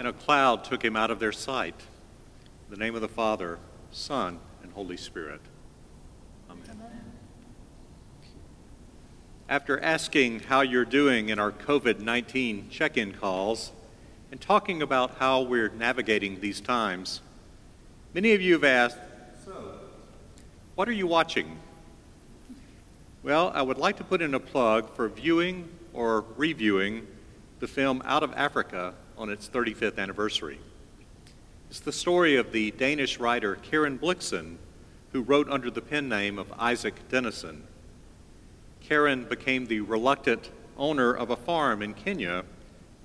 and a cloud took him out of their sight. In the name of the Father, Son, and Holy Spirit. Amen. After asking how you're doing in our COVID 19 check in calls and talking about how we're navigating these times, many of you have asked, So, what are you watching? Well, I would like to put in a plug for viewing or reviewing the film Out of Africa on its 35th anniversary. It's the story of the Danish writer Karen Blixen, who wrote under the pen name of Isak Dinesen. Karen became the reluctant owner of a farm in Kenya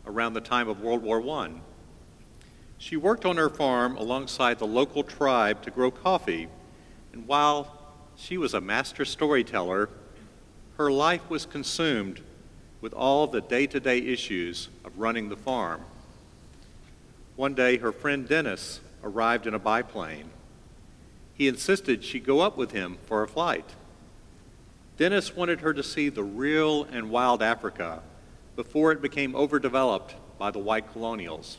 around the time of World War I. She worked on her farm alongside the local tribe to grow coffee, and while she was a master storyteller, her life was consumed with all the day to day issues of running the farm. One day, her friend Dennis arrived in a biplane. He insisted she go up with him for a flight. Dennis wanted her to see the real and wild Africa before it became overdeveloped by the white colonials.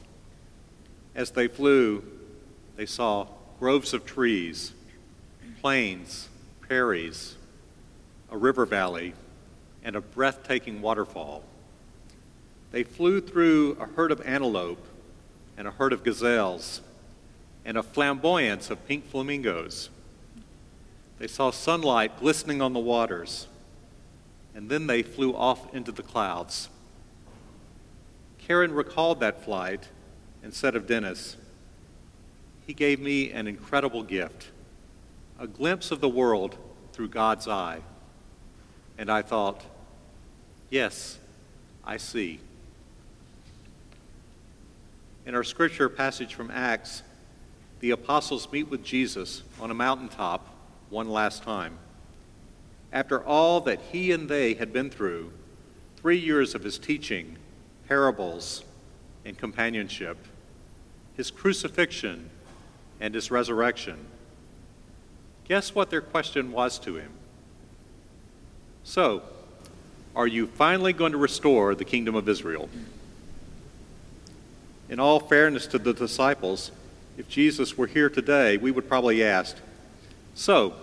As they flew, they saw groves of trees, plains, prairies, a river valley, and a breathtaking waterfall. They flew through a herd of antelope and a herd of gazelles and a flamboyance of pink flamingos. They saw sunlight glistening on the waters, and then they flew off into the clouds. Karen recalled that flight and said of Dennis, He gave me an incredible gift, a glimpse of the world through God's eye. And I thought, yes, I see. In our scripture passage from Acts, the apostles meet with Jesus on a mountaintop one last time. After all that he and they had been through, three years of his teaching, parables, and companionship, his crucifixion, and his resurrection, guess what their question was to him? So, are you finally going to restore the kingdom of Israel? In all fairness to the disciples, if Jesus were here today, we would probably ask, So,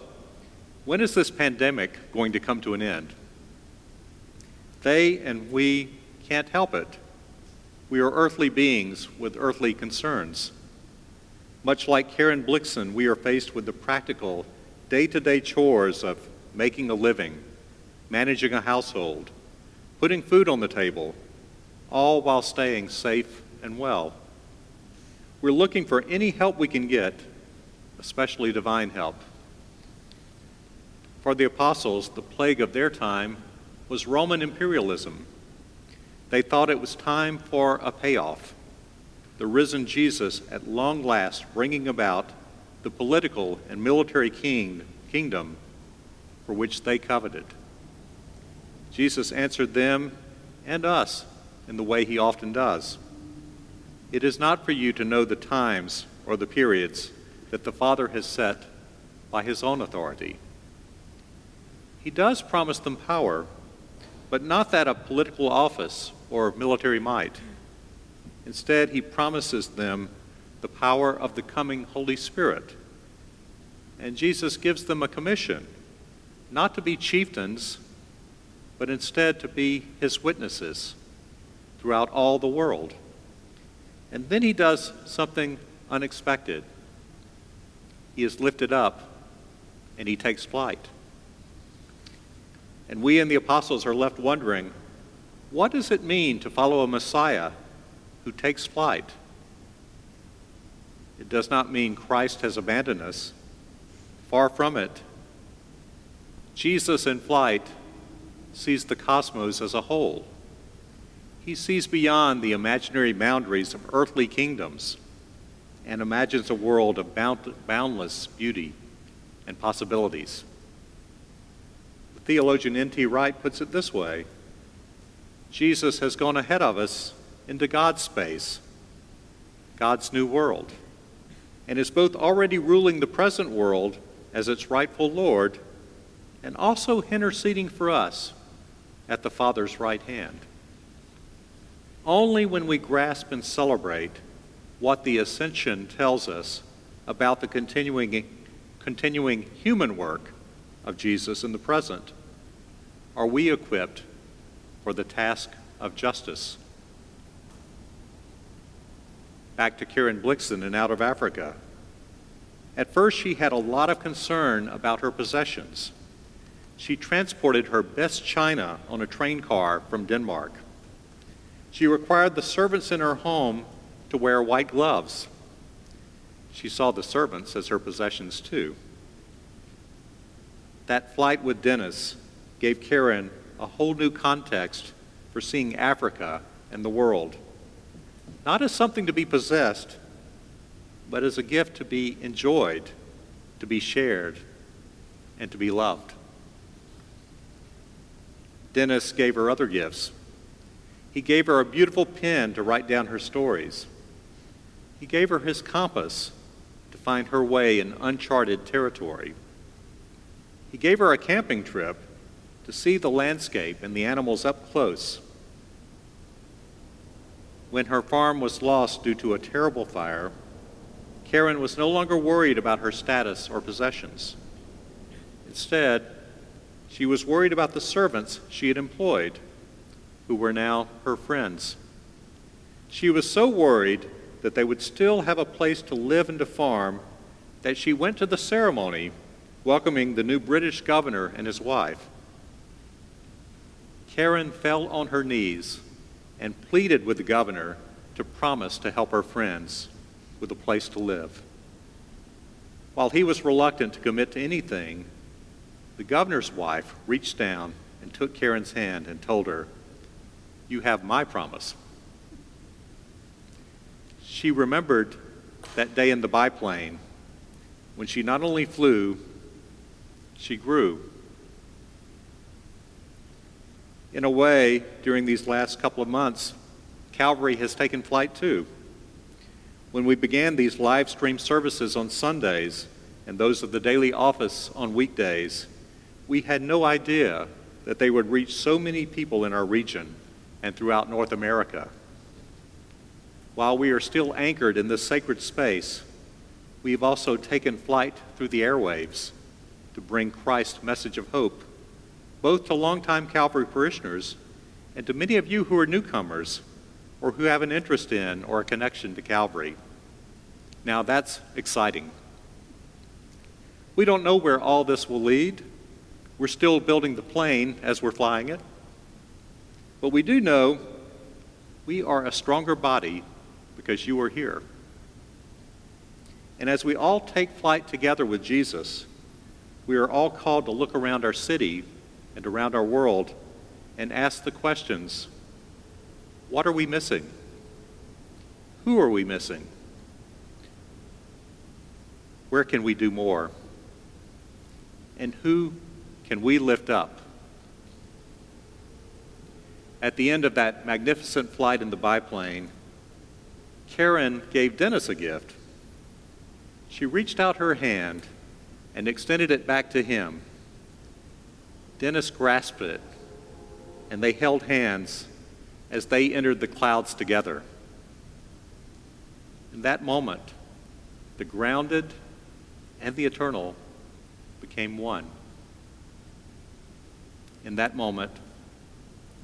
when is this pandemic going to come to an end? They and we can't help it. We are earthly beings with earthly concerns. Much like Karen Blixen, we are faced with the practical, day to day chores of making a living, managing a household, putting food on the table, all while staying safe and well. We're looking for any help we can get, especially divine help. For the apostles, the plague of their time was Roman imperialism. They thought it was time for a payoff. The risen Jesus, at long last, bringing about the political and military king, kingdom for which they coveted. Jesus answered them and us in the way he often does. It is not for you to know the times or the periods that the Father has set by his own authority. He does promise them power, but not that of political office or military might. Instead, he promises them the power of the coming Holy Spirit. And Jesus gives them a commission not to be chieftains, but instead to be his witnesses throughout all the world. And then he does something unexpected. He is lifted up and he takes flight. And we and the apostles are left wondering what does it mean to follow a Messiah who takes flight? It does not mean Christ has abandoned us. Far from it. Jesus in flight sees the cosmos as a whole. He sees beyond the imaginary boundaries of earthly kingdoms. and imagines a world of boundless beauty and possibilities. The theologian N.T. Wright puts it this way Jesus has gone ahead of us into God's space, God's new world, and is both already ruling the present world as its rightful Lord and also interceding for us at the Father's right hand. Only when we grasp and celebrate what the ascension tells us about the continuing, continuing human work of Jesus in the present are we equipped for the task of justice. Back to Karen Blixen and out of Africa. At first, she had a lot of concern about her possessions. She transported her best china on a train car from Denmark. She required the servants in her home to wear white gloves. She saw the servants as her possessions too. That flight with Dennis gave Karen a whole new context for seeing Africa and the world, not as something to be possessed, but as a gift to be enjoyed, to be shared, and to be loved. Dennis gave her other gifts. He gave her a beautiful pen to write down her stories. He gave her his compass to find her way in uncharted territory. He gave her a camping trip to see the landscape and the animals up close. When her farm was lost due to a terrible fire, Karen was no longer worried about her status or possessions. Instead, she was worried about the servants she had employed, who were now her friends. She was so worried that they would still have a place to live and to farm, that she went to the ceremony welcoming the new British governor and his wife. Karen fell on her knees and pleaded with the governor to promise to help her friends with a place to live. While he was reluctant to commit to anything, the governor's wife reached down and took Karen's hand and told her, You have my promise. She remembered that day in the biplane when she not only flew, she grew. In a way, during these last couple of months, Calvary has taken flight too. When we began these live stream services on Sundays and those of the daily office on weekdays, we had no idea that they would reach so many people in our region and throughout North America. While we are still anchored in this sacred space, we have also taken flight through the airwaves to bring Christ's message of hope, both to longtime Calvary parishioners and to many of you who are newcomers or who have an interest in or a connection to Calvary. Now that's exciting. We don't know where all this will lead. We're still building the plane as we're flying it. But we do know we are a stronger body because you are here. And as we all take flight together with Jesus, we are all called to look around our city and around our world and ask the questions what are we missing? Who are we missing? Where can we do more? And who can we lift up? At the end of that magnificent flight in the biplane, Karen gave Dennis a gift. She reached out her hand and extended it back to him. Dennis grasped it, and they held hands as they entered the clouds together. In that moment, the grounded and the eternal became one. In that moment,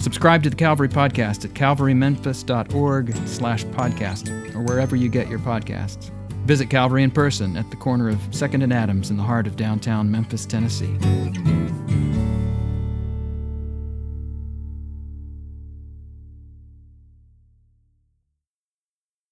Subscribe to the Calvary Podcast at calvarymemphis.org slash podcast or wherever you get your podcasts. Visit Calvary in person at the corner of 2nd and Adams in the heart of downtown Memphis, Tennessee.